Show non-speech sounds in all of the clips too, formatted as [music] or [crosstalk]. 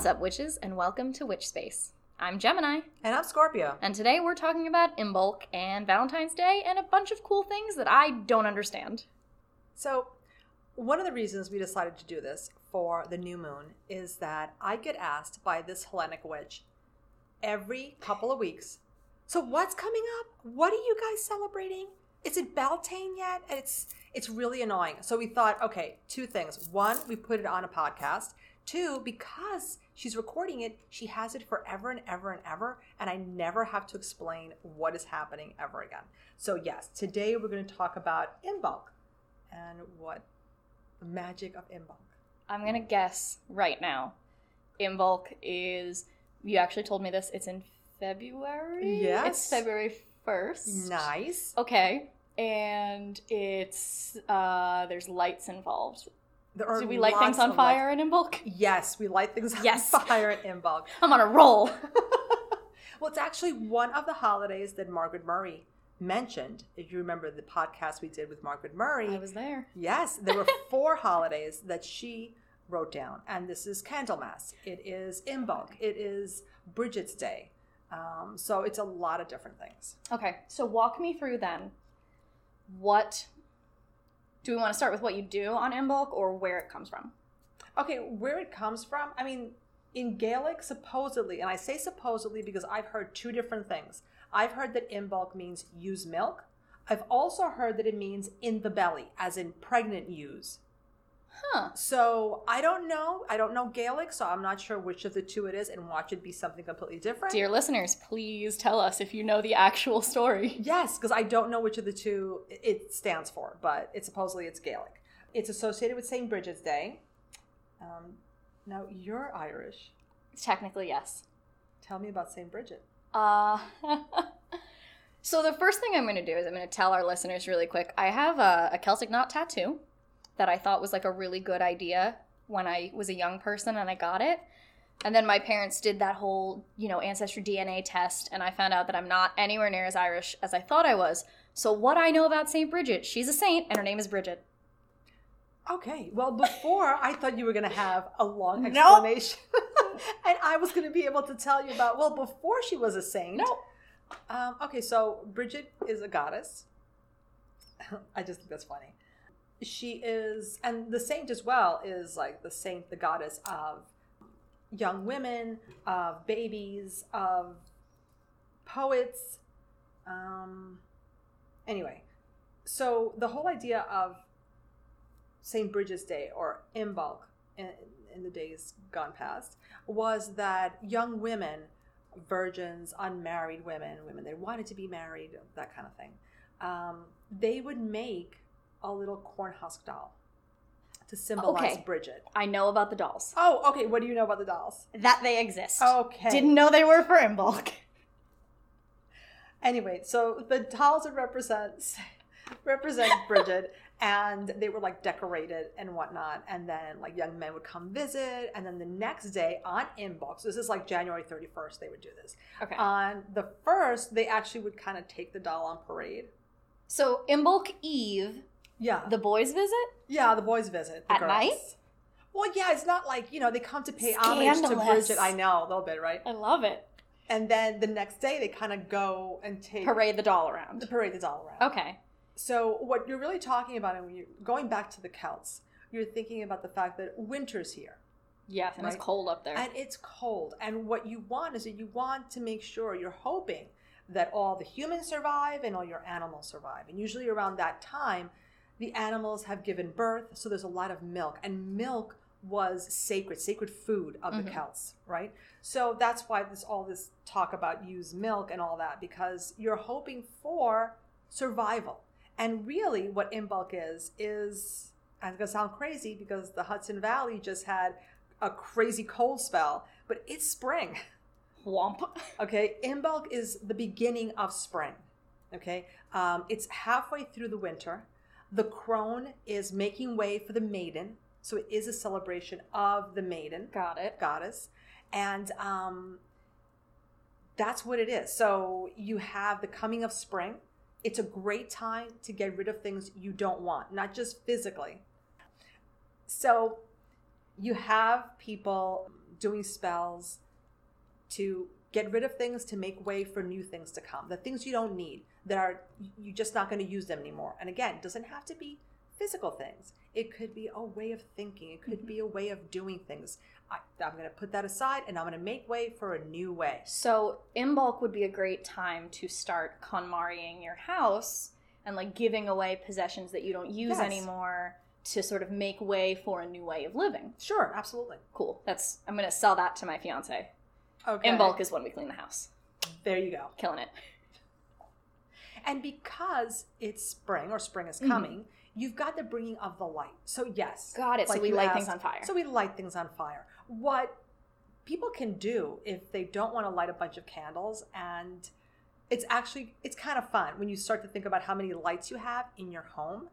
What's up, witches, and welcome to Witch Space. I'm Gemini, And I'm Scorpio. and today we're talking about Imbolc and Valentine's Day and a bunch of cool things that I don't understand. So, one of the reasons we decided to do this for the new moon is that I get asked by this Hellenic witch every couple of weeks. So, what's coming up? What are you guys celebrating? Is it Beltane yet? And it's it's really annoying. So we thought, okay, two things. One, we put it on a podcast. Two, because she's recording it, she has it forever and ever and ever, and I never have to explain what is happening ever again. So yes, today we're going to talk about Imbolc and what the magic of Imbolc. I'm gonna guess right now. Imbolc is. You actually told me this. It's in February. Yes. It's February first. Nice. Okay. And it's uh there's lights involved. There are Do we light things on of light- fire in Imbolc? Yes, we light things Yes. on fire in Imbolc. I'm on a roll. [laughs] well, it's actually one of the holidays that Margaret Murray mentioned. If you remember the podcast we did with Margaret Murray, I was there. yes, there were [laughs] four holidays that she wrote down, and this is Candlemas. It is Imbolc. It is Bridget's Day. Um, so it's a lot of different things. Okay, so walk me through then. What do we want to start with what you do on Imbolc or where it comes from? Okay, where it comes from, I mean, in Gaelic, supposedly, and I say supposedly because I've heard two different things. I've heard that Imbolc means ewe's milk. I've also heard that it means in the belly, as in pregnant ewes. Huh. So I don't know. I don't know Gaelic, so I'm not sure which of the two it is, and watch it be something completely different. Dear listeners, please tell us if you know the actual story. [laughs] Yes, because I don't know which of the two it stands for, but it supposedly it's Gaelic. It's associated with St. Bridget's Day. Um, now you're Irish. Technically, yes. Tell me about St. Bridget. Uh, [laughs] so the first thing I'm going to do is I'm going to tell our listeners really quick. I have a, a Celtic knot tattoo that I thought was like a really good idea when I was a young person and I got it. And then my parents did that whole, you know, ancestry DNA test, and I found out that I'm not anywhere near as Irish as I thought I was. So what I know about Saint Bridget, she's a saint, and her name is Bridget. Okay. Well, before I thought you were going to have a long Nope. explanation, [laughs] and I was going to be able to tell you about. Well, before she was a saint. No, Um, okay, so Bridget is a goddess. [laughs] I just think that's funny. She is, and the saint as well is like the saint, the goddess of young women, of babies, of poets. Um, anyway, so the whole idea of St. Bridget's Day or Imbolc in, in the days gone past was that young women, virgins, unmarried women, women that wanted to be married, that kind of thing, um, they would make a little corn husk doll to symbolize Okay. Bridget. I know about the dolls. Oh, okay. What do you know about the dolls? That they exist. Okay. Didn't know they were for Imbolc. Anyway, so the dolls would represent represent [laughs] Bridget, and they were like decorated and whatnot. And then like young men would come visit, and then the next day on Imbolc, this is like January thirty first, they would do this. Okay. On the first, they actually would kind of take the doll on parade. So Imbolc Eve, Yeah, the boys visit. yeah, the boys visit the At girls. night? Well, yeah, it's not like you know they come to pay homage to. Bridget. I know a little bit, right? I love it. And then the next day, they kind of go and take Parade the doll around. parade the doll around. Okay. So what you're really talking about, and when you're going back to the Celts, you're thinking about the fact that winter's here Yes, and Right. it's cold up there. and it's cold. And what you want is that you want to make sure you're hoping that all the humans survive and all your animals survive. And usually around that time, the animals have given birth, so there's a lot of milk, and milk was sacred, sacred food of the Mhm. Celts, right? So that's why there's all this talk about ewe's milk and all that because you're hoping for survival. And really, what Imbolc is is, and it's gonna sound crazy because the Hudson Valley just had a crazy cold spell, but it's spring. Womp. Okay, Imbolc is the beginning of spring. Okay, um, it's halfway through the winter. The crone is making way for the maiden, so it is a celebration of the maiden Got it. goddess, and um, that's what it is. So you have the coming of spring. It's a great time to get rid of things you don't want, not just physically. So you have people doing spells to get rid of things to make way for new things to come. The things you don't need that are you're just not going to use them anymore. And again, it doesn't have to be physical things. It could be a way of thinking. It could mm-hmm. be a way of doing things. I, I'm going to put that aside and I'm going to make way for a new way. So Imbolc would be a great time to start KonMariing your house and like giving away possessions that you don't use Yes. anymore to sort of make way for a new way of living. Sure, absolutely. Cool. That's I'm gonna sell that to my fiance. Okay. Imbolc is when we clean the house. There you go. Killing it. And because it's spring or spring is Mhm. coming, you've got the bringing of the light. So yes, Got it. so we light things on fire. So we light things on fire. What people can do if they don't want to light a bunch of candles and it's actually it's kind of fun when you start to think about how many lights you have in your home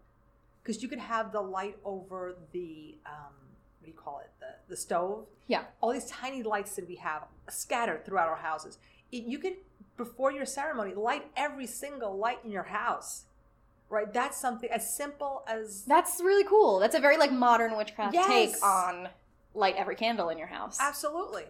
because you could have the light over the um, what do you call it the, the stove yeah. all these tiny lights that we have scattered throughout our houses. It, you could, before your ceremony, light every single light in your house. Right? That's something as simple as. That's really cool. That's a very like modern witchcraft Yes. take on light every candle in your house. Absolutely.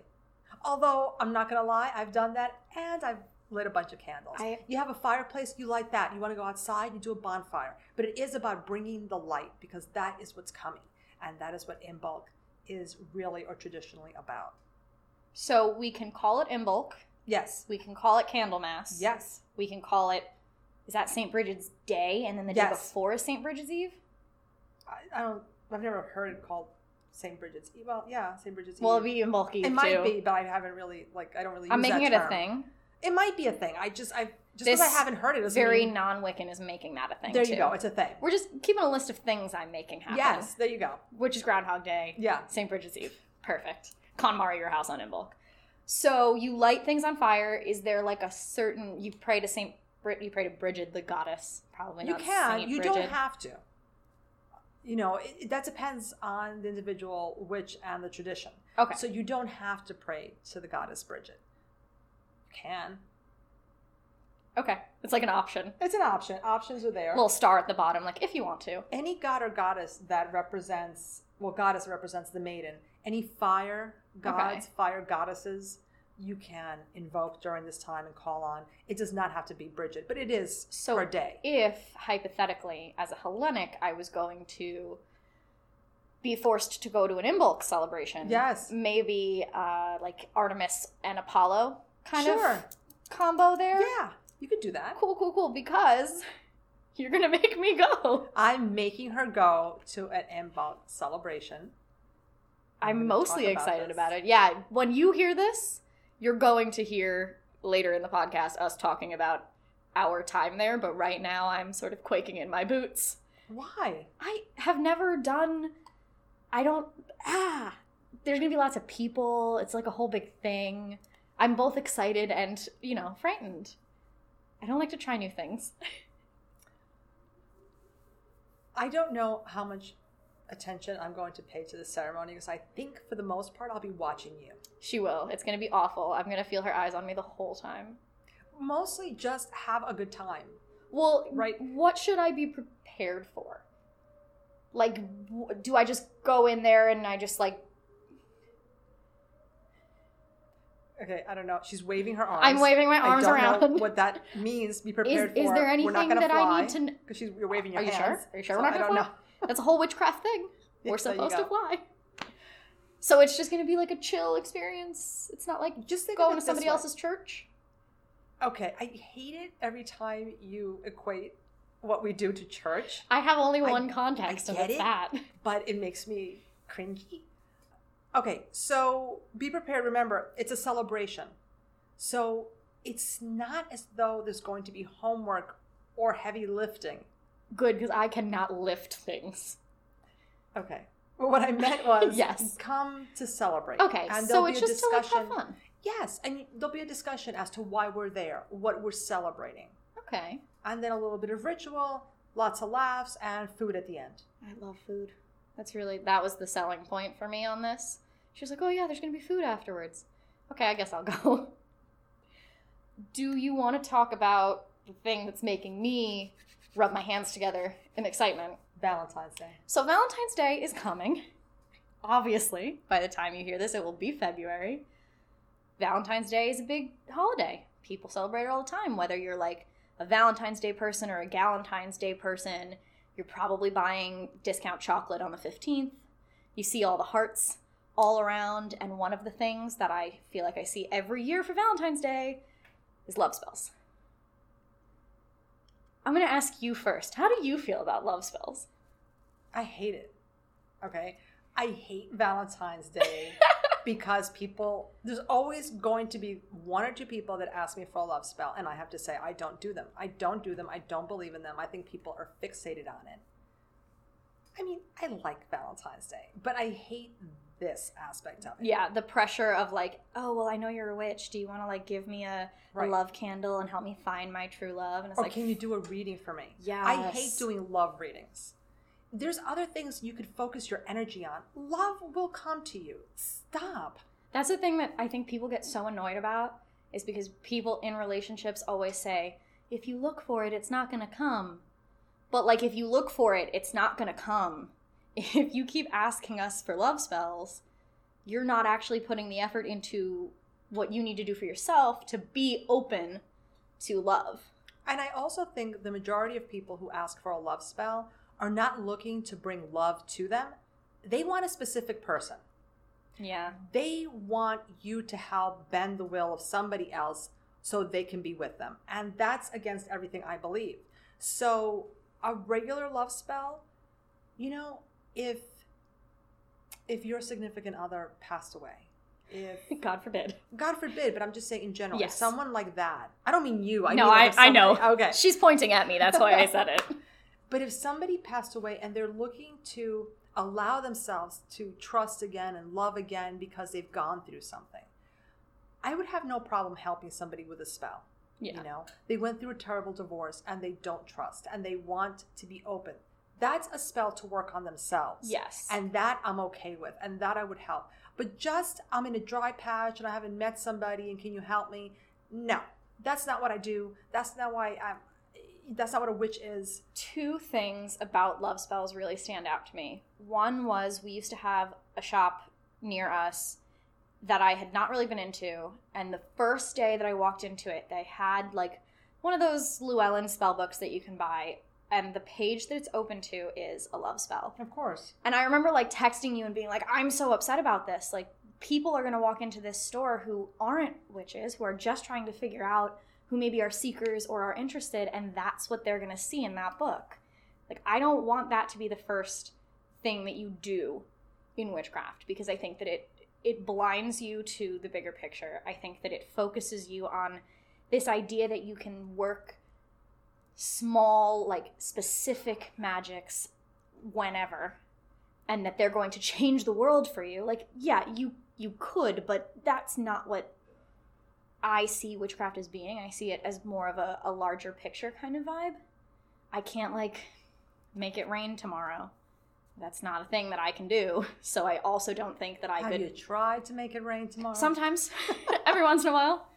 Although, I'm not going to lie, I've done that and I've lit a bunch of candles. I- you have a fireplace, you light that. You want to go outside, you do a bonfire. But it is about bringing the light because that is what's coming. And that is what Imbolc is really or traditionally about. So we can call it Imbolc. Yes. We can call it Candlemas. Yes. We can call it. Is that St. Bridget's Day, and then the day before is St. Bridget's Eve? I, I don't. I've never heard it called St. Bridget's Eve. Well, yeah, St. Bridget's Eve. Well, it'd be Imbolc Eve it might be, but I haven't really like. I don't really. I'm making it a thing. It might be a thing. I just I just because I haven't heard it. doesn't Very mean- non-Wiccan is making that a thing. there too. you go. It's a thing. We're just keeping a list of things I'm making happen. Yes, there you go. Which is Groundhog Day, Yeah. St. Bridget's Eve. Perfect. KonMari your house on Imbolc. So you light things on fire. Is there like a certain you pray to Saint Brit? You pray to Bridget, the goddess. Probably you can. Saint You Bridget. don't have to. You know, it- that depends on the individual witch and the tradition. Okay. So you don't have to pray to the goddess Bridget. You can. okay. It's like an option. It's an option. Options are there. little star at the bottom, like if you want to. any god or goddess that represents well goddess represents the maiden any fire gods Okay. fire goddesses you can invoke during this time and call on it does not have to be bridget but it is So per day if hypothetically, as a Hellenic, I was going to be forced to go to an Imbolc celebration, yes maybe uh, like Artemis and Apollo kind sure of combo there. yeah you could do that Cool, cool, cool. Because [laughs] you're gonna make me go. i'm making her go to an Imbolc celebration I'm, mostly about excited this. about it. Yeah, when you hear this, you're going to hear later in the podcast us talking about our time there. But right now, I'm sort of quaking in my boots. why I have never done. I don't. Ah, there's gonna be lots of people. It's like a whole big thing. I'm both excited and you know frightened. I don't like to try new things. [laughs] i don't know how much attention i'm going to pay to the ceremony because i think for the most part i'll be watching you She will. It's gonna be awful. I'm gonna feel her eyes on me the whole time. mostly just have a good time Well, Right. What should I be prepared for? Like, do I just go in there and I just like Okay, I don't know. She's waving her arms. I'm waving my arms I don't around? know what that means. Be [laughs] is, prepared for. is there anything that I need to? because she's you're waving your Are you hands. sure? Are you sure so we're not I gonna don't fly? know. That's a whole witchcraft thing. We're supposed to fly. So it's just gonna be like a chill experience. It's not like Just going to somebody else's church. Okay, I hate it every time you equate what we do to church, I have only I- one context, and get it's it. that. but it makes me cringy. Okay, so be prepared. Remember, it's a celebration. So it's not as though there's going to be homework or heavy lifting. Good, because I cannot lift things. Okay. Well, what I meant [laughs] was Yes. come to celebrate. Okay, And so it's be a just to like have fun. Yes, and there'll be a discussion as to why we're there, what we're celebrating, Okay. and then a little bit of ritual, lots of laughs, and food at the end. I love food. That's really that was the selling point for me on this. She was like, "Oh yeah, there's gonna be food afterwards." Okay, I guess I'll [laughs] go. Do you want to talk about the thing that's making me rub my hands together in excitement? Valentine's Day. So Valentine's Day is coming. obviously, by the time you hear this, it will be February. Valentine's Day is a big holiday. People celebrate it all the time, whether you're like a Valentine's Day person or a Galentine's Day person. You're probably buying discount chocolate on the 15th. You see all the hearts all around, and one of the things that I feel like I see every year for Valentine's Day is love spells. I'm going to ask you first. How do you feel about love spells? I hate it. Okay. I hate Valentine's Day [laughs] because people, there's always going to be one or two people that ask me for a love spell, and I have to say, I don't do them. I don't do them. I don't believe in them. I think people are fixated on it. I mean, I like Valentine's Day, but I hate this aspect of it. Yeah, the pressure of like, oh well, I know you're a witch. Do you want to like give me a, Right. a love candle and help me find my true love? And it's Or like, can you do a reading for me? Yeah, I hate doing love readings. There's other things you could focus your energy on. Love will come to you. Stop. That's the thing that I think people get so annoyed about is because people in relationships always say, if you look for it, it's not going to come. But like if you look for it, it's not going to come. If you keep asking us for love spells, you're not actually putting the effort into what you need to do for yourself to be open to love. And I also think the majority of people who ask for a love spell are not looking to bring love to them. They want a specific person. Yeah. They want you to help bend the will of somebody else so they can be with them. And that's against everything I believe. So, a regular love spell, you know, if if your significant other passed away, if [laughs] God forbid. God forbid, but I'm just saying in general, Yes. someone like that, I don't mean you. I no, mean like I, I know. Okay. She's pointing at me. That's why I said it. [laughs] But if somebody passed away and they're looking to allow themselves to trust again and love again because they've gone through something, I would have no problem helping somebody with a spell. Yeah. You know, they went through a terrible divorce and they don't trust and they want to be open. That's a spell to work on themselves. Yes. And that I'm okay with and that I would help. But just I'm in a dry patch and I haven't met somebody and can you help me? No. That's not what I do. That's not why I'm that's not what a witch is. two things about love spells really stand out to me. One was we used to have a shop near us that I had not really been into, and the first day that I walked into it, they had like one of those Llewellyn spell books that you can buy, and the page that it's open to is a love spell. Of course. And I remember like texting you and being like, I'm so upset about this. Like, people are going to walk into this store who aren't witches, who are just trying to figure out who maybe are seekers or are interested, and that's what they're going to see in that book. Like, I don't want that to be the first thing that you do in witchcraft because I think that it it blinds you to the bigger picture. I think that it focuses you on this idea that you can work small, like specific magics whenever and that they're going to [laughs] change the world for you. Like, yeah, you you could, but that's not what I see witchcraft as being. I see it as more of a, a larger picture kind of vibe. I can't like make it rain tomorrow. That's not a thing that I can do. [laughs] So I also don't think that I Have could you tried to make it rain tomorrow? sometimes [laughs] every once in a while.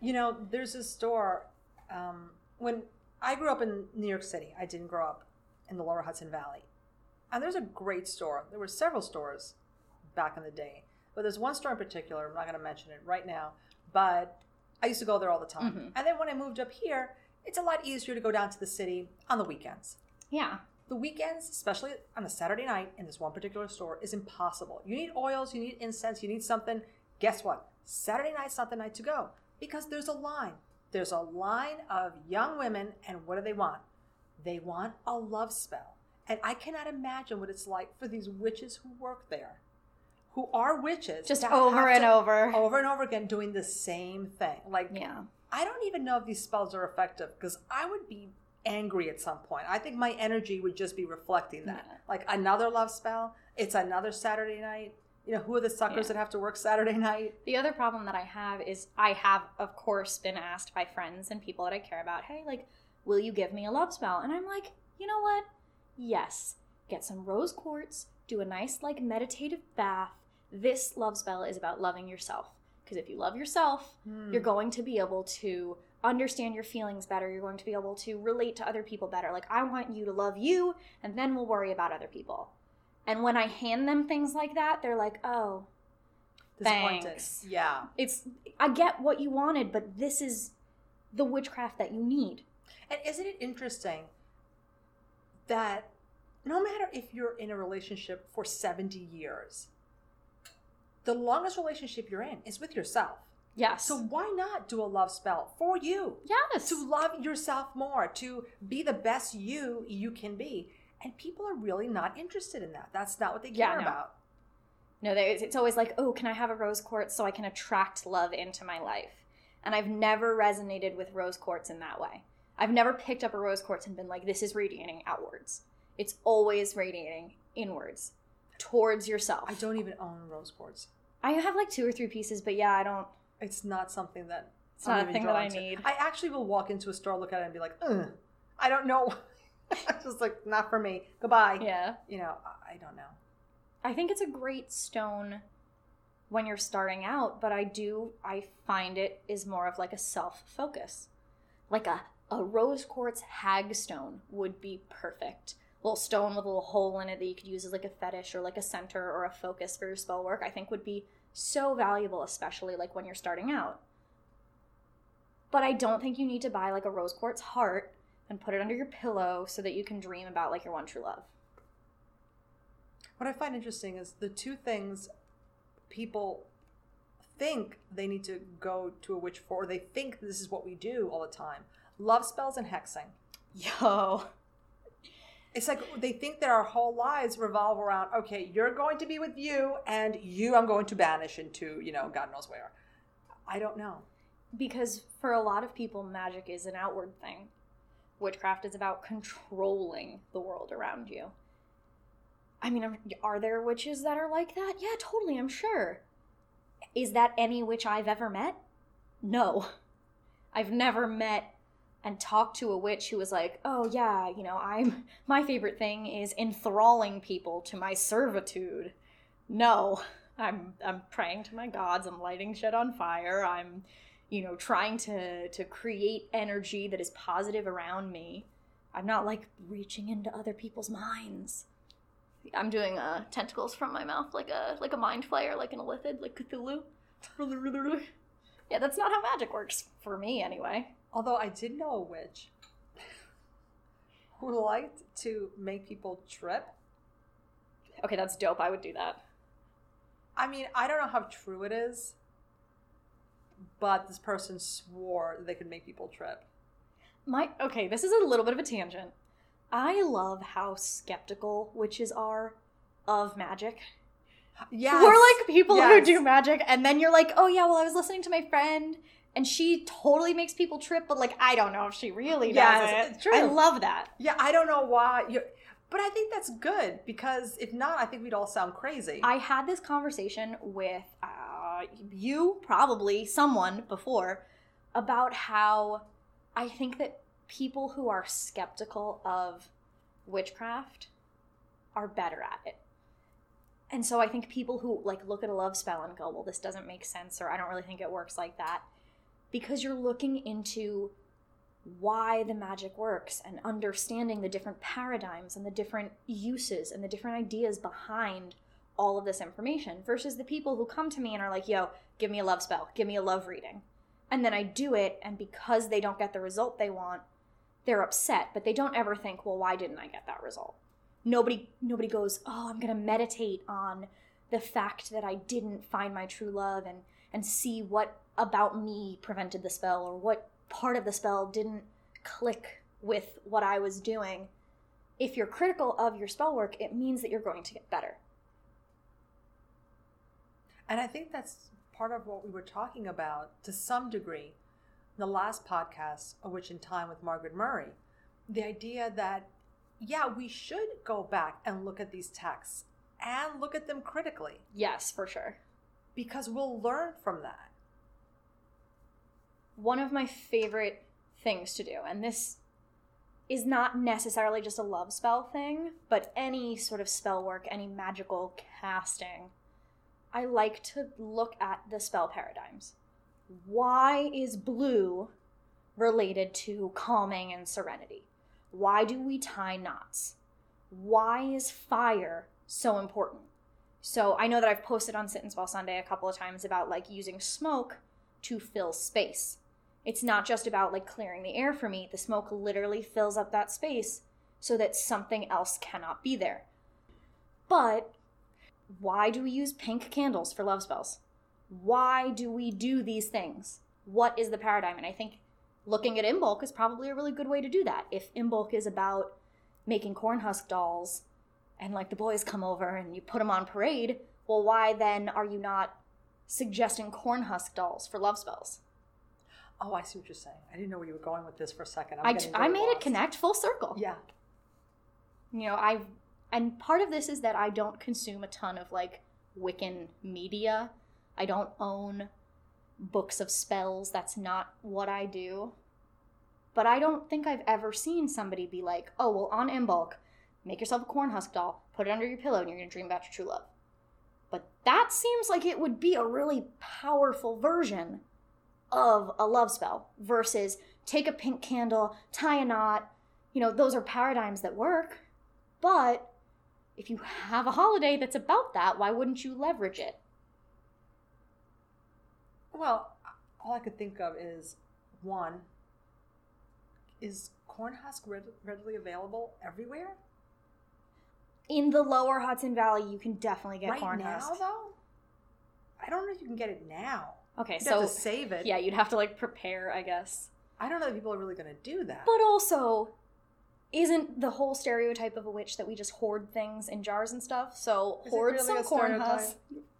You know, there's a store. Um, when I grew up in New York City, I didn't grow up in the Lower Hudson Valley. And there's a great store. There were several stores back in the day, but there's one store in particular. I'm not going to mention it right now, but I used to go there all the time. Mhm. And then when I moved up here, it's a lot easier to go down to the city on the weekends. Yeah. The weekends, especially on a Saturday night in this one particular store, is impossible. You need oils, you need incense, you need something. Guess what? Saturday night's not the night to go because there's a line. There's a line of young women, and what do they want? They want a love spell. And I cannot imagine what it's like for these witches who work there, who are witches. Just over and to- over. Over and over again doing the same thing. Like, Yeah. I don't even know if these spells are effective because I would be angry at some point. I think my energy would just be reflecting that. Yeah. Like another love spell, it's another Saturday night. You know, who are the suckers Yeah. that have to work Saturday [laughs] night? The other problem that I have is I have, of course, been asked by friends and people that I care about, hey, like, will you give me a love spell? And I'm like, you know what? Yes. Get some rose quartz, do a nice, like, meditative bath. This love spell is about loving yourself. Because if you love yourself, Hmm. you're going to be able to understand your feelings better. You're going to be able to relate to other people better. Like, I want you to love you, and then we'll worry about other people. And when I hand them things like that, they're like, "Oh. Thanks. Yeah. it's I get what you wanted, but this is the witchcraft that you need." And isn't it interesting that no matter if you're in a relationship for 70 years, the longest relationship you're in is with yourself. Yes. So why not do a love spell for you? yes. To love yourself more, to be the best you you can be. And people are really not interested in that. That's not what they Yeah, care no. about. No, they, it's always like, oh, can I have a rose quartz so I can attract love into my life? And I've never resonated with rose quartz in that way. I've never picked up a rose quartz and been like, this is radiating outwards. It's always radiating inwards towards yourself. I don't even own rose quartz. I have like two or three pieces, but yeah, I don't. It's not something that It's not a even thing that I to. need. I actually will walk into a store, look at it, and be like, I don't know. [laughs] Just like not for me. Goodbye. Yeah. You know, I, don't know. I think it's a great stone when you're starting out, but I do I find it is more of like a self focus. Like a a rose quartz hag stone would be perfect. little stone with a little hole in it that you could use as like a fetish or like a center or a focus for your spell work, I think would be so valuable, especially like when you're starting out. But I don't think you need to buy like a rose quartz heart and put it under your pillow so that you can dream about like your one true love. What I find interesting is the two things people think they need to go to a witch for, or they think this is what we do all the time love spells and hexing. Yo. It's like they think that our whole lives revolve around, okay, you're going to be with you, and you I'm going to banish into, you know, God knows where. I don't know. because for a lot of people magic is an outward thing witchcraft is about controlling the world around you. I mean are there witches that are like that? Yeah totally i'm sure. Is that any witch i've ever met? No. I've never met and talked to a witch who was like oh yeah you know i'm my favorite thing is enthralling people to my servitude. No. I'm i'm praying to my gods. I'm lighting shit on fire. I'm you know trying to to create energy that is positive around me i'm not like reaching into other people's minds. I'm doing uh tentacles from my mouth like a like a mind flayer like an illithid like cthulhu. [laughs] Yeah that's not how magic works for me anyway. Although I did know a witch who liked to make people trip. okay that's dope i would do that. I mean, I don't know how true it is, but this person swore they could make people trip. my okay this is a little bit of a tangent i love how skeptical witches are of magic Yeah, We're like people who do magic, and then you're like, oh yeah, well I was listening to my friend, and she totally makes people trip, but like I don't know if she really does Yes, it. it's true. I love that. Yeah, I don't know why. You, but I think that's good because if not, I think we'd all sound crazy. I had this conversation with uh, you, probably someone before, about how I think that people who are skeptical of witchcraft are better at it. And so I think people who like look at a love spell and go, "Well, this doesn't make sense," or "I don't really think it works like that," because you're looking into why the magic works and understanding the different paradigms and the different uses and the different ideas behind all of this information versus the people who come to me and are like, yo, give me a love spell, give me a love reading. And then I do it, and because they don't get the result they want, they're upset, but they don't ever think, well, why didn't I get that result? Nobody nobody goes, oh, I'm gonna meditate on the fact that I didn't find my true love and and see what about me prevented the spell or what part of the spell didn't click with what I was doing. If you're critical of your spell work, it means that you're going to get better. And I think that's part of what we were talking about to some degree in the last podcast, A Witch in Time with Margaret Murray. The idea that, yeah, we should go back and look at these texts and look at them critically Yes, for sure. because we'll learn from that. One of my favorite things to do, and this is not necessarily just a love spell thing, but any sort of spell work, any magical casting, I like to look at the spell paradigms. Why is blue related to calming and serenity? Why do we tie knots? Why is fire so important. So I know that I've posted on Sit and Spell Sunday a couple of times about like using smoke to fill space. It's not just about like clearing the air for me. The smoke literally fills up that space so that something else cannot be there. But why do we use pink candles for love spells? Why do we do these things? What is the paradigm? And I think looking at Imbolc is probably a really good way to do that. If Imbolc is about making corn husk dolls and like the boys come over and you put them on parade, well, why then are you not suggesting corn husk dolls for love spells? Oh, I see what you're saying. I didn't know where you were going with this for a second. I'm I, getting I really made it connect full circle. Yeah. You know, I and part of this is that I don't consume a ton of like Wiccan media. I don't own books of spells. That's not what I do. But I don't think I've ever seen somebody be like, "Oh, well, on Imbolc, make yourself a corn husk doll, put it under your pillow, and you're gonna dream about your true love." But that seems like it would be a really powerful version of a love spell versus take a pink candle, tie a knot. You know, those are paradigms that work. But if you have a holiday that's about that, why wouldn't you leverage it? Well, all I could think of is one, is cornhusk red- readily available everywhere? In the lower Hudson Valley, you can definitely get corn husk. right cornhusk. now, though? I don't know if you can get it now. Okay, You'd so have to save it. yeah, you'd have to like prepare, I guess. I don't know if people are really going to do that. But also, isn't the whole stereotype of a witch that we just hoard things in jars and stuff? So Is hoard really some corn cornhusk.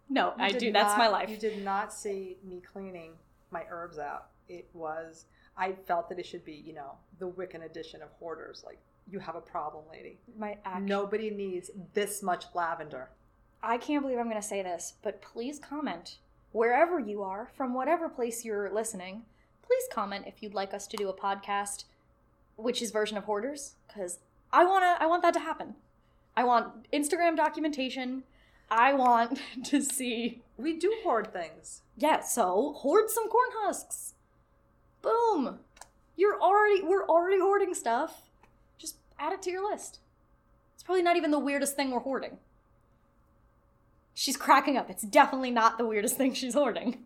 No, You I do. That's my life. You did not see me cleaning my herbs out. It was, I felt that it should be, you know, the Wiccan edition of hoarders. Like, you have a problem, lady. My act- Nobody needs this much lavender. I can't believe I'm going to say this, but please comment wherever you are, from whatever place you're listening. Please comment if you'd like us to do a podcast, which is version of Hoarders, because I wanna, I want that to happen. I want Instagram documentation. I want [laughs] to see. We do hoard things. Yeah, so hoard some corn husks. Boom. You're already, we're already hoarding stuff. Just add it to your list. It's probably not even the weirdest thing we're hoarding. She's cracking up. It's definitely not the weirdest thing she's hoarding.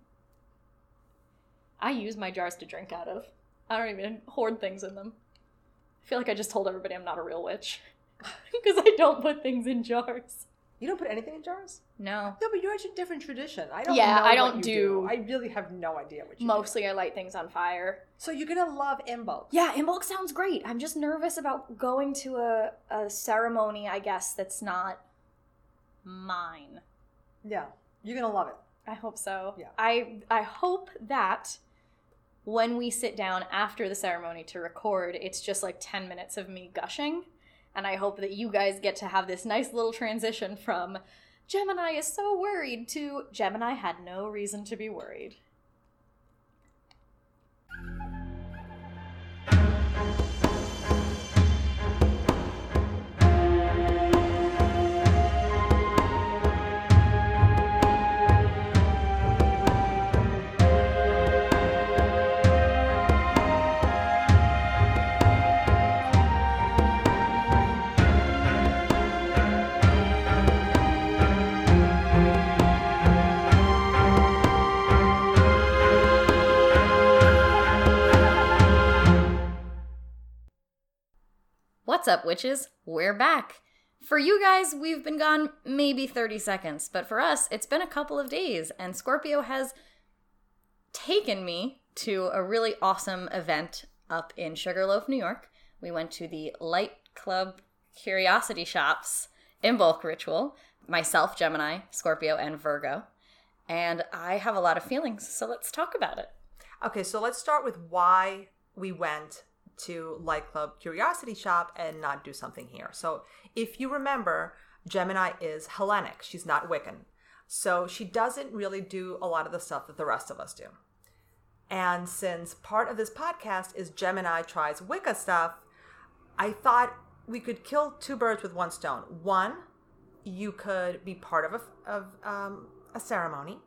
I use my jars to drink out of. I don't even hoard things in them. I feel like I just told everybody I'm not a real witch. [laughs] Because I don't put things in jars. You don't put anything in jars? No. No, but you're a different tradition. I don't Yeah, I don't you do- I really have no idea what you do. Mostly I light things on fire. So you're going to love Imbolc. Yeah, Imbolc sounds great. I'm just nervous about going to a, a ceremony, I guess, that's not mine. Yeah. You're going to love it. I hope so. Yeah. I I hope that when we sit down after the ceremony to record, it's just like 10 minutes of me gushing. And I hope that you guys get to have this nice little transition from Gemini is so worried to Gemini had no reason to be worried. What's up, witches? We're back. For you guys, we've been gone maybe 30 seconds, but for us, it's been a couple of days, and Scorpio has taken me to a really awesome event up in Sugarloaf, New York. We went to the Light Club Curiosity Shops Imbolc ritual. Myself, Gemini, Scorpio, and Virgo. And I have a lot of feelings, so let's talk about it. Okay, so let's start with why we went to Light Club Curiosity Shop and not do something here. So, if you remember, Gemini is Hellenic. She's not Wiccan. So, she doesn't really do a lot of the stuff that the rest of us do. And since part of this podcast is Gemini tries Wicca stuff, I thought we could kill two birds with one stone. One, you could be part of a, of um, a ceremony,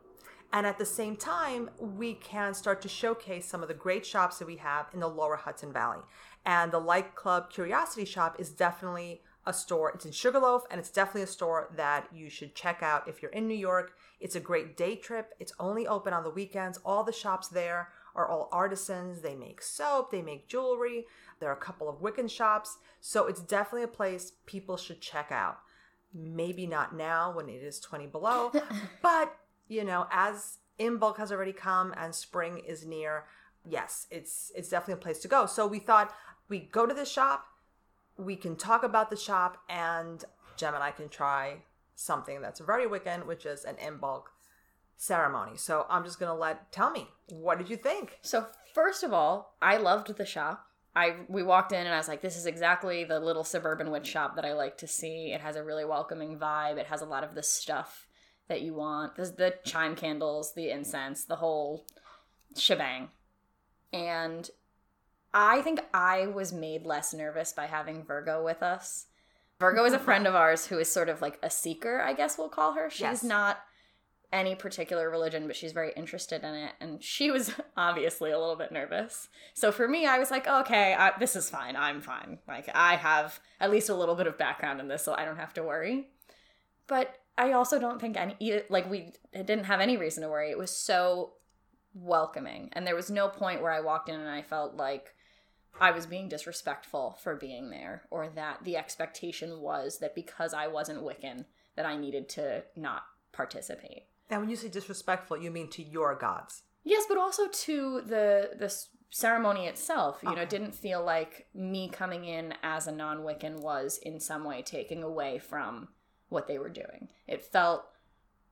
and at the same time, we can start to showcase some of the great shops that we have in the lower Hudson Valley. And the Light Club Curiosity Shop is definitely a store. It's in Sugarloaf, and it's definitely a store that you should check out if you're in New York. It's a great day trip. It's only open on the weekends. All the shops there are all artisans. They make soap, they make jewelry. There are a couple of Wiccan shops. So it's definitely a place people should check out. Maybe not now when it is 20 below, [laughs] but you know, as Imbolc has already come and spring is near, yes, it's it's definitely a place to go. So we thought we go to the shop, we can talk about the shop, and Gem and I can try something that's very Wiccan, which is an Imbolc ceremony. So I'm just gonna let tell me what did you think? So first of all, I loved the shop. I we walked in and I was like, this is exactly the little suburban witch shop that I like to see. It has a really welcoming vibe. It has a lot of the stuff that you want. There's the chime candles, the incense, the whole shebang. And I think I was made less nervous by having Virgo with us. Virgo is a [laughs] friend of ours who is sort of like a seeker, I guess we'll call her. She's Yes. not any particular religion, but she's very interested in it. And she [laughs] was obviously a little bit nervous. So for me, I was like, okay, I, this is fine. I'm fine. Like, I have at least a little bit of background in this, so I don't have to worry. But I also don't think any, like, we didn't have any reason to worry. It was so welcoming. And there was no point where I walked in and I felt like I was being disrespectful for being there, or that the expectation was that because I wasn't Wiccan, that I needed to not participate. And when you say disrespectful, you mean to your gods. Yes, but also to the the ceremony itself. You know, Okay. it didn't feel like me coming in as a non-Wiccan was in some way taking away from what they were doing. It felt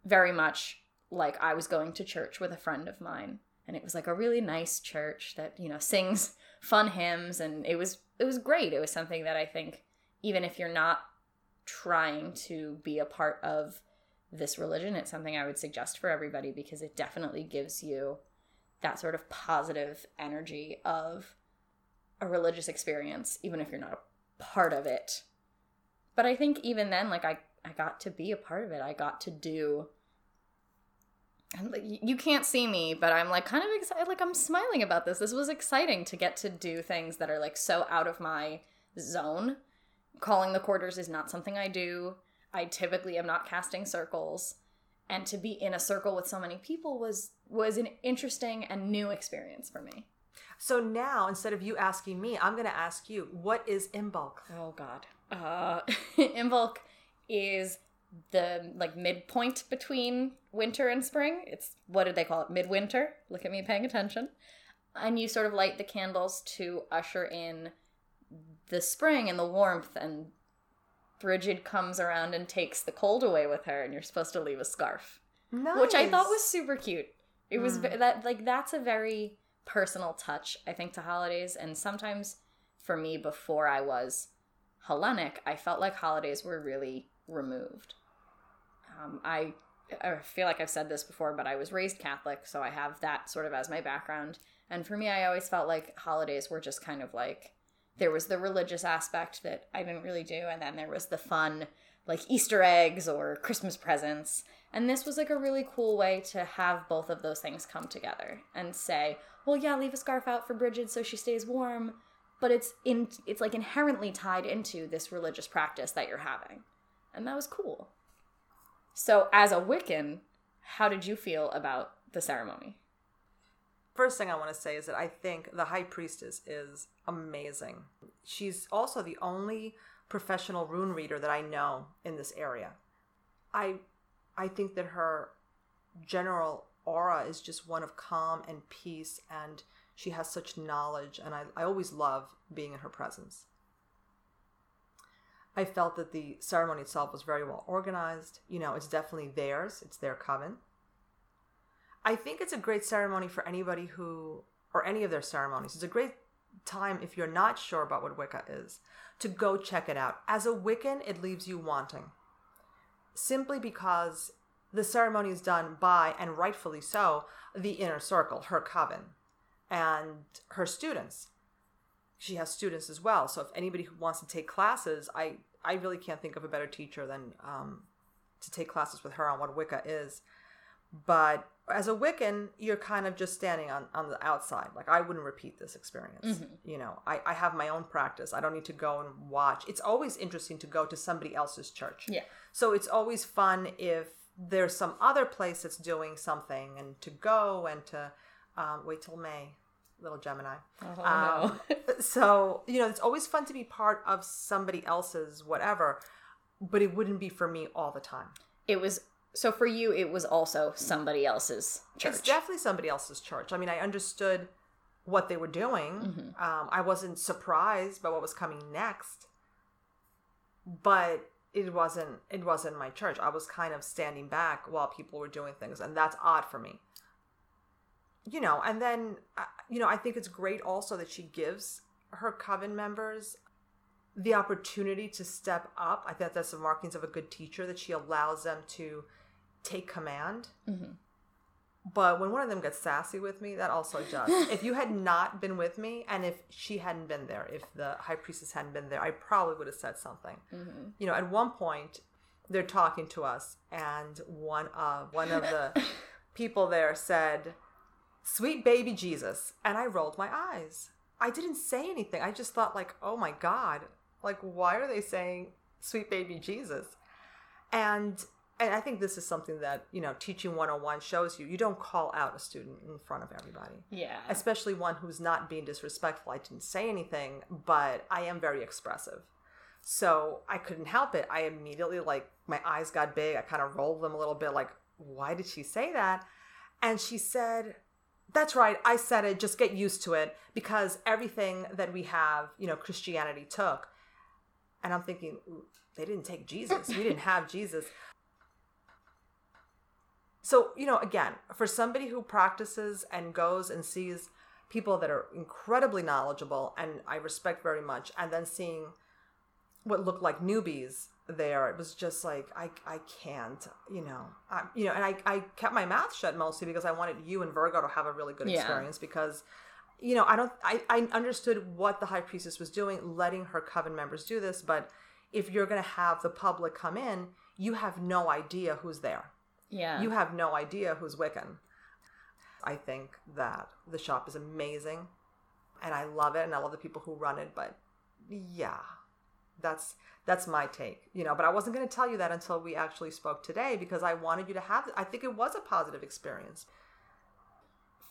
very much like I was going to church with a friend of mine, and it was like a really nice church that you know sings fun hymns, and it was it was great. It was something that I think even if you're not trying to be a part of this religion, it's something I would suggest for everybody because it definitely gives you that sort of positive energy of a religious experience, even if you're not a part of it. But I think even then, like I, I got to be a part of it. I got to do. Like, you can't see me, but I'm like kind of excited. Like I'm smiling about this. This was exciting to get to do things that are like so out of my zone. Calling the quarters is not something I do. I typically am not casting circles, and to be in a circle with so many people was was an interesting and new experience for me. So now, instead of you asking me, I'm going to ask you, what is Imbolc? Oh God. Uh, [laughs] Imbolc is the like midpoint between winter and spring. It's what did they call it? Midwinter. Look at me paying attention. And you sort of light the candles to usher in the spring and the warmth and Bridget comes around and takes the cold away with her and you're supposed to leave a scarf. Nice. which I thought was super cute. It was Mm. ve- that like that's a very personal touch I think to holidays and sometimes for me before I was Hellenic, I felt like holidays were really removed. Um, I I feel like I've said this before, but I was raised Catholic, so I have that sort of as my background. And for me, I always felt like holidays were just kind of like there was the religious aspect that I didn't really do, and then there was the fun, like Easter eggs or Christmas presents. And this was like a really cool way to have both of those things come together and say, well, yeah, leave a scarf out for Bridget so she stays warm, but it's in it's like inherently tied into this religious practice that you're having. And that was cool. So, as a Wiccan, how did you feel about the ceremony? First thing I want to say is that I think the high priestess is amazing. She's also the only professional rune reader that I know in this area. I I think that her general aura is just one of calm and peace and she has such knowledge and I, I always love being in her presence. I felt that the ceremony itself was very well organized. You know, it's definitely theirs, it's their coven. I think it's a great ceremony for anybody who, or any of their ceremonies. It's a great time if you're not sure about what Wicca is to go check it out. As a Wiccan, it leaves you wanting. Simply because the ceremony is done by, and rightfully so, the inner circle, her coven, and her students. She has students as well. So if anybody who wants to take classes, I, I really can't think of a better teacher than um, to take classes with her on what Wicca is but as a Wiccan, you're kind of just standing on, on the outside. Like I wouldn't repeat this experience. Mm-hmm. You know, I, I have my own practice. I don't need to go and watch. It's always interesting to go to somebody else's church. Yeah. So it's always fun if there's some other place that's doing something and to go and to um, wait till May, little Gemini. Oh, Um, [laughs] so, you know, it's always fun to be part of somebody else's whatever, but it wouldn't be for me all the time. It was so for you. It was also somebody else's church. It's definitely somebody else's church. I mean, I understood what they were doing. Mm-hmm. Um, I wasn't surprised by what was coming next, but it wasn't. It wasn't my church. I was kind of standing back while people were doing things, and that's odd for me. You know, and then uh, you know, I think it's great also that she gives her coven members the opportunity to step up. I think that's the markings of a good teacher that she allows them to take command. Mhm. But when one of them gets sassy with me, that also does. [laughs] if you had not been with me, and if she hadn't been there, if the high priestess hadn't been there, I probably would have said something. Mm-hmm. You know, at one point, they're talking to us, and one of one of the [laughs] people there said, "Sweet baby Jesus," and I rolled my eyes. I didn't say anything. I just thought, like, "Oh my God, like, why are they saying sweet baby Jesus?" And and I think this is something that you know teaching 101 shows you. You don't call out a student in front of everybody Yeah. especially one who's not being disrespectful. I didn't say anything, but I am very expressive. So I couldn't help it. I immediately, like, my eyes got big. I kind of rolled them a little bit, like, why did she say that? And she said, That's right. I said it. Just get used to it because everything that we have, you know, Christianity took. And I'm thinking, they didn't take Jesus. We didn't have Jesus. So, you know, again, for somebody who practices and goes and sees people that are incredibly knowledgeable and I respect very much, and then seeing what looked like newbies there, it was just like I I can't, you know, I, you know, and I I kept my mouth shut mostly because I wanted you and Virgo to have a really good Yeah. experience because. You know, I don't. I, I understood what the high priestess was doing, letting her coven members do this. But if you're going to have the public come in, you have no idea who's there Yeah. you have no idea who's Wiccan. I think that the shop is amazing and I love it and I love the people who run it, but yeah. That's that's my take. You know, but I wasn't going to tell you that until we actually spoke today because I wanted you to have I think it was a positive experience.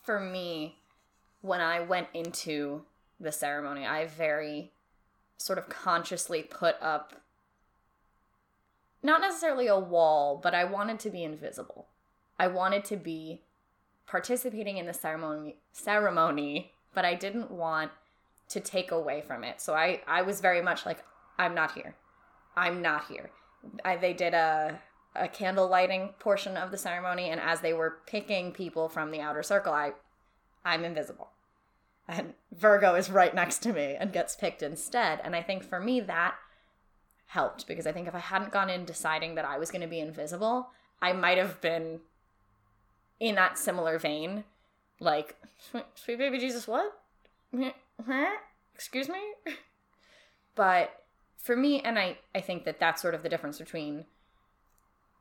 for me, when I went into the ceremony, I very sort of consciously put up not necessarily a wall, but I wanted to be invisible. I wanted to be participating in the ceremony ceremony, but I didn't want to take away from it. So I I was very much like I'm not here. I'm not here. I, they did a a candle lighting portion of the ceremony and as they were picking people from the outer circle, I I'm invisible. And Virgo is right next to me and gets picked instead. And I think for me that helped because I think if I hadn't gone in deciding that I was going to be invisible, I might have been in that similar vein. Like, [laughs] sweet, baby Jesus, what? [laughs] Excuse me? [laughs] But for me, and I, I think that that's sort of the difference between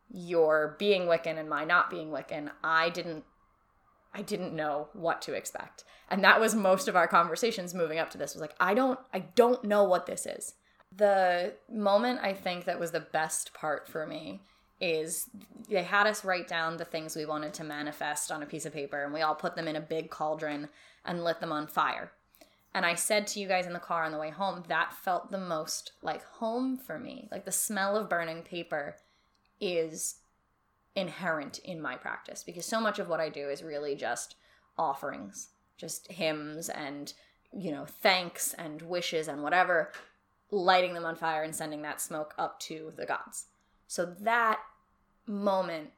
your being Wiccan and my not being Wiccan. I didn't I didn't know what to expect. And that was most of our conversations moving up to this was like I don't I don't know what this is. The moment I think that was the best part for me is they had us write down the things we wanted to manifest on a piece of paper and we all put them in a big cauldron and lit them on fire. And I said to you guys in the car on the way home, that felt the most like home for me. Like the smell of burning paper is inherent in my practice because so much of what I do is really just offerings, just hymns and, you know, thanks and wishes and whatever, lighting them on fire and sending that smoke up to the gods. So that moment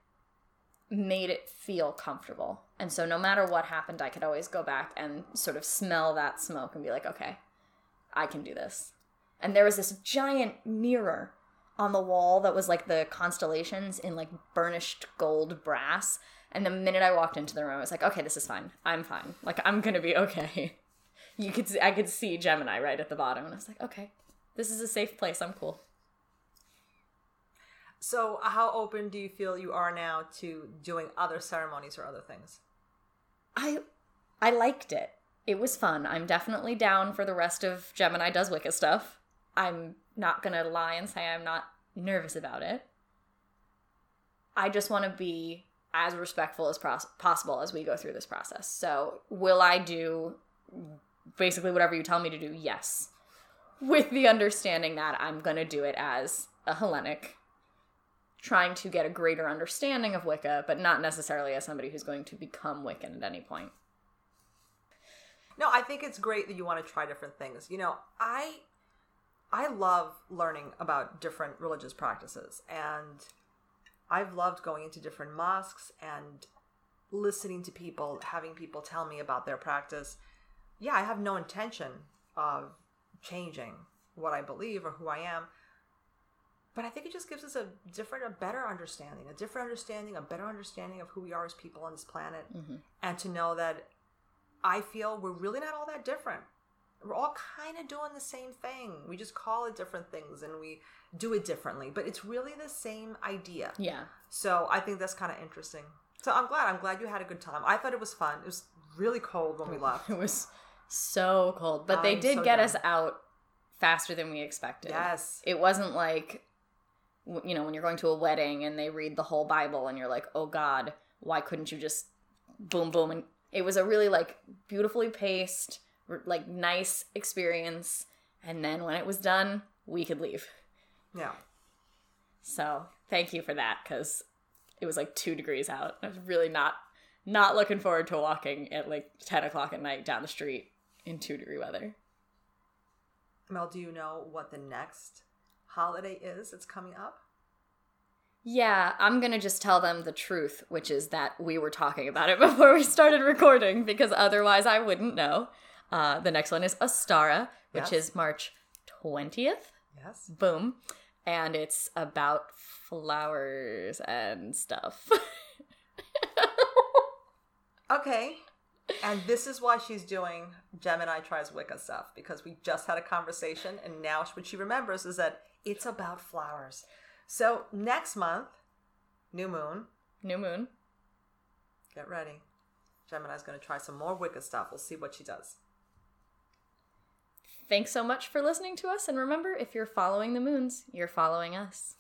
made it feel comfortable. And so no matter what happened, I could always go back and sort of smell that smoke and be like, okay, I can do this. And there was this giant mirror on the wall that was like the constellations in like burnished gold brass. And the minute I walked into the room, I was like, okay, this is fine. I'm fine. Like I'm gonna be [laughs] okay. You could I could see Gemini right at the bottom, and I was like, okay, this is a safe place. I'm cool. So, how open do you feel you are now to doing other ceremonies or other things? I I liked it. It was fun. I'm definitely down for the rest of Gemini Does Wicca stuff. I'm not gonna lie and say I'm not nervous about it. I just want to be as respectful as possible as we go through this process. So, will I do basically whatever you tell me to do? Yes. With the understanding that I'm going to do it as a Hellenic, trying to get a greater understanding of Wicca, but not necessarily as somebody who's going to become Wiccan at any point. No, I think it's great that you want to try different things. You know, I I love learning about different religious practices and I've loved going into different mosques and listening to people, having people tell me about their practice. Yeah, I have no intention of changing what I believe or who I am. But I think it just gives us a different, a better understanding, a different understanding, a better understanding of who we are as people on this planet. Mm-hmm. And to know that I feel we're really not all that different. We're all kind of doing the same thing. We just call it different things and we do it differently, but it's really the same idea. Yeah. So I think that's kind of interesting. So I'm glad. I'm glad you had a good time. I thought it was fun. It was really cold when we left. [laughs] It was so cold, but they I'm did so get done. us out faster than we expected. Yes. It wasn't like, you know, when you're going to a wedding and they read the whole Bible and you're like, oh God, why couldn't you just boom, boom? And it was a really like beautifully paced, like nice experience. And then when it was done, we could leave. Yeah. So thank you for that because it was like two degrees out. I was really not not looking forward to walking at like ten o'clock at night down the street in two degree weather. Mel, do you know what the next holiday is that's coming up? Yeah, I'm gonna just tell them the truth, which is that we were talking about it [laughs] before we started recording because otherwise I wouldn't know. Uh, the next one is Ostara, which Yes. is March 20th. Yes. Boom. And it's about flowers and stuff. [laughs] Okay. And this is why she's doing Gemini tries Wicca stuff because we just had a conversation, and now what she remembers is that it's about flowers. So next month, new moon, New moon. get ready. Gemini's going to try some more Wicca stuff. We'll see what she does. Thanks so much for listening to us. And remember, if you're following the moons, you're following us.